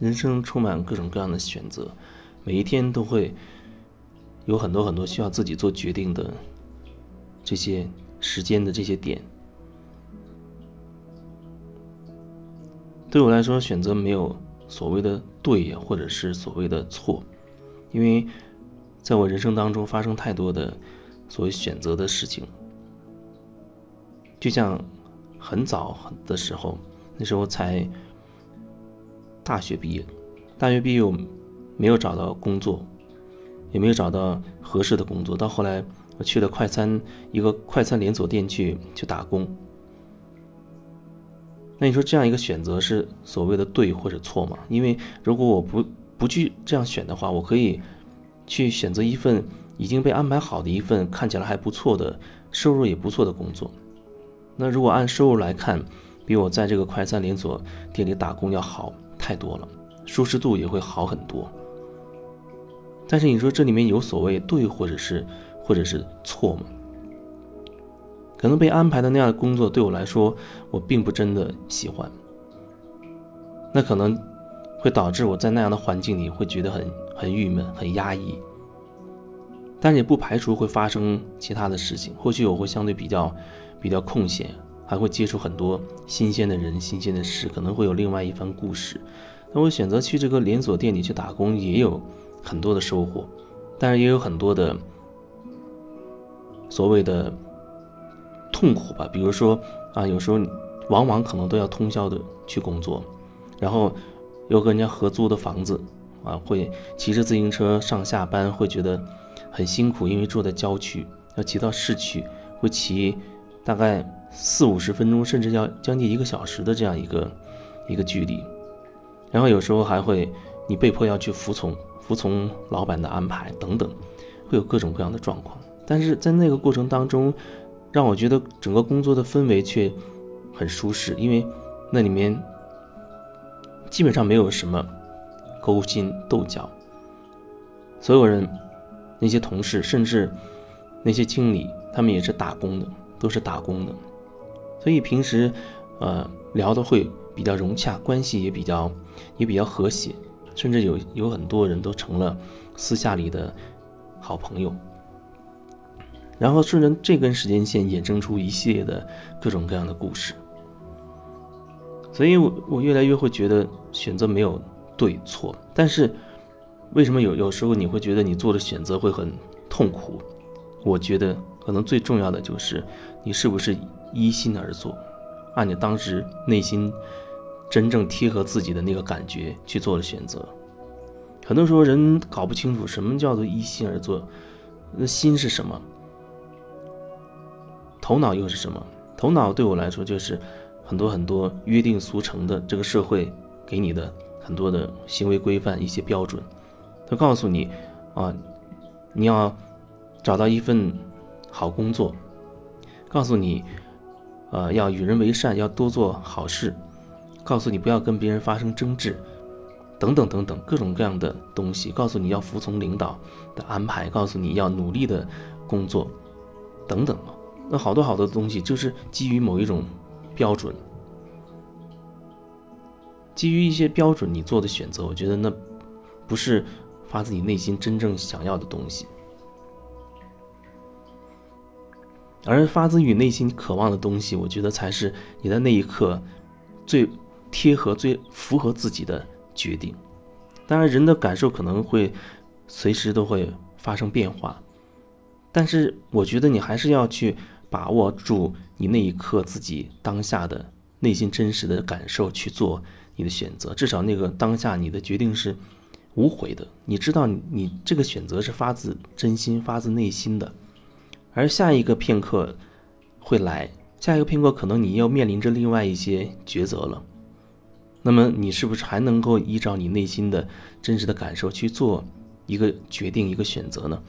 人生充满各种各样的选择，每一天都会有很多很多需要自己做决定的这些时间的这些点。对我来说，选择没有所谓的对，或者是所谓的错，因为在我人生当中发生太多的所谓选择的事情，就像很早的时候，那时候才。大学毕业，大学毕业我没有找到工作，也没有找到合适的工作。到后来，我去了快餐一个快餐连锁店去去打工。那你说这样一个选择是所谓的对或者错吗？因为如果我不不去这样选的话，我可以去选择一份已经被安排好的一份看起来还不错的收入也不错的工作。那如果按收入来看，比我在这个快餐连锁店里打工要好。太多了，舒适度也会好很多。但是你说这里面有所谓对或者是或者是错吗？可能被安排的那样的工作对我来说，我并不真的喜欢。那可能会导致我在那样的环境里会觉得很很郁闷、很压抑。但也不排除会发生其他的事情，或许我会相对比较比较空闲。还会接触很多新鲜的人、新鲜的事，可能会有另外一番故事。那我选择去这个连锁店里去打工，也有很多的收获，但是也有很多的所谓的痛苦吧。比如说啊，有时候往往可能都要通宵的去工作，然后又跟人家合租的房子啊，会骑着自行车上下班，会觉得很辛苦，因为住在郊区，要骑到市区，会骑大概。四五十分钟，甚至要将近一个小时的这样一个一个距离，然后有时候还会你被迫要去服从服从老板的安排等等，会有各种各样的状况。但是在那个过程当中，让我觉得整个工作的氛围却很舒适，因为那里面基本上没有什么勾心斗角，所有人那些同事，甚至那些经理，他们也是打工的，都是打工的。所以平时，呃，聊的会比较融洽，关系也比较也比较和谐，甚至有有很多人都成了私下里的好朋友。然后顺着这根时间线衍生出一系列的各种各样的故事。所以我我越来越会觉得选择没有对错，但是为什么有有时候你会觉得你做的选择会很痛苦？我觉得可能最重要的就是你是不是。依心而做，按你当时内心真正贴合自己的那个感觉去做的选择。很多时候人搞不清楚什么叫做依心而做，那心是什么？头脑又是什么？头脑对我来说就是很多很多约定俗成的这个社会给你的很多的行为规范一些标准，他告诉你啊，你要找到一份好工作，告诉你。呃，要与人为善，要多做好事，告诉你不要跟别人发生争执，等等等等，各种各样的东西，告诉你要服从领导的安排，告诉你要努力的工作，等等那好多好多东西就是基于某一种标准，基于一些标准你做的选择，我觉得那不是发自你内心真正想要的东西。而发自于内心渴望的东西，我觉得才是你的那一刻最贴合、最符合自己的决定。当然，人的感受可能会随时都会发生变化，但是我觉得你还是要去把握住你那一刻自己当下的内心真实的感受去做你的选择。至少那个当下你的决定是无悔的，你知道你这个选择是发自真心、发自内心的。而下一个片刻会来，下一个片刻可能你要面临着另外一些抉择了。那么你是不是还能够依照你内心的真实的感受去做一个决定、一个选择呢？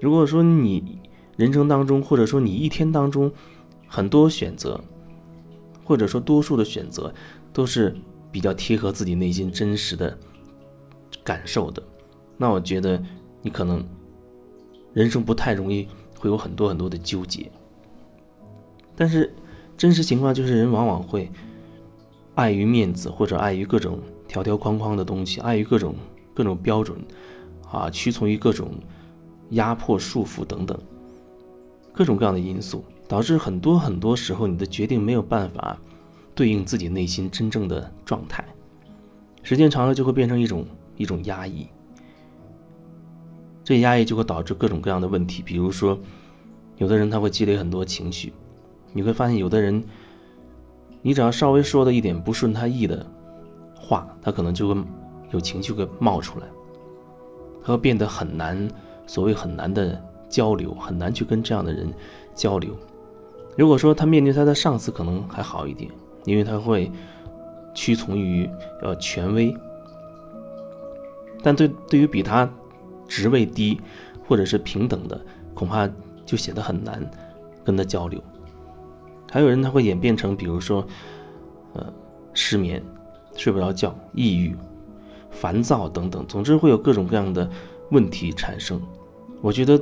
如果说你人生当中，或者说你一天当中很多选择，或者说多数的选择都是比较贴合自己内心真实的感受的，那我觉得你可能人生不太容易。会有很多很多的纠结，但是真实情况就是人往往会碍于面子或者碍于各种条条框框的东西，碍于各种各种标准，啊，屈从于各种压迫、束缚等等，各种各样的因素，导致很多很多时候你的决定没有办法对应自己内心真正的状态，时间长了就会变成一种一种压抑，这压抑就会导致各种各样的问题，比如说，有的人他会积累很多情绪，你会发现有的人。你只要稍微说的一点不顺他意的话，他可能就会有情绪会冒出来，他会变得很难，所谓很难的交流，很难去跟这样的人交流。如果说他面对他的上司，可能还好一点，因为他会屈从于呃权威，但对对于比他职位低或者是平等的，恐怕就显得很难跟他交流。还有人他会演变成，比如说，呃，失眠、睡不着觉、抑郁、烦躁等等，总之会有各种各样的问题产生。我觉得，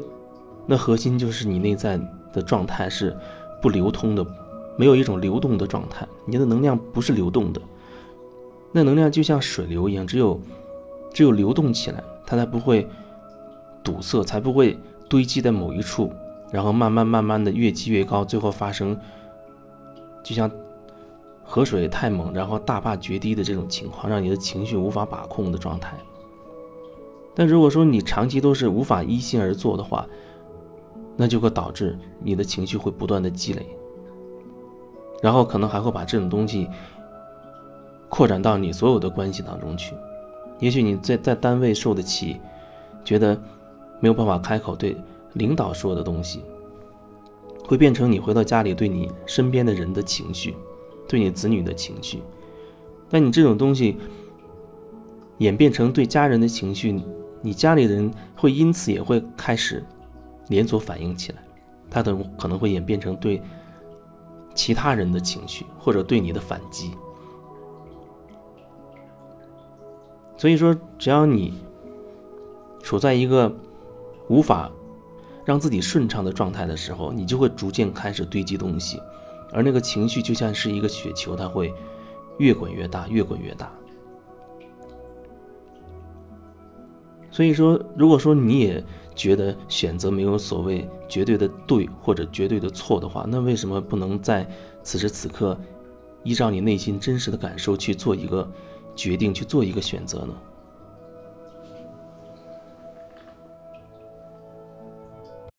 那核心就是你内在的状态是不流通的，没有一种流动的状态，你的能量不是流动的。那能量就像水流一样，只有只有流动起来，它才不会堵塞，才不会堆积在某一处，然后慢慢慢慢的越积越高，最后发生。就像河水太猛，然后大坝决堤的这种情况，让你的情绪无法把控的状态。但如果说你长期都是无法依心而做的话，那就会导致你的情绪会不断的积累，然后可能还会把这种东西扩展到你所有的关系当中去。也许你在在单位受的气，觉得没有办法开口对领导说的东西。会变成你回到家里对你身边的人的情绪，对你子女的情绪，但你这种东西演变成对家人的情绪，你家里人会因此也会开始连锁反应起来，他的可能会演变成对其他人的情绪，或者对你的反击。所以说，只要你处在一个无法。让自己顺畅的状态的时候，你就会逐渐开始堆积东西，而那个情绪就像是一个雪球，它会越滚越大，越滚越大。所以说，如果说你也觉得选择没有所谓绝对的对或者绝对的错的话，那为什么不能在此时此刻，依照你内心真实的感受去做一个决定，去做一个选择呢？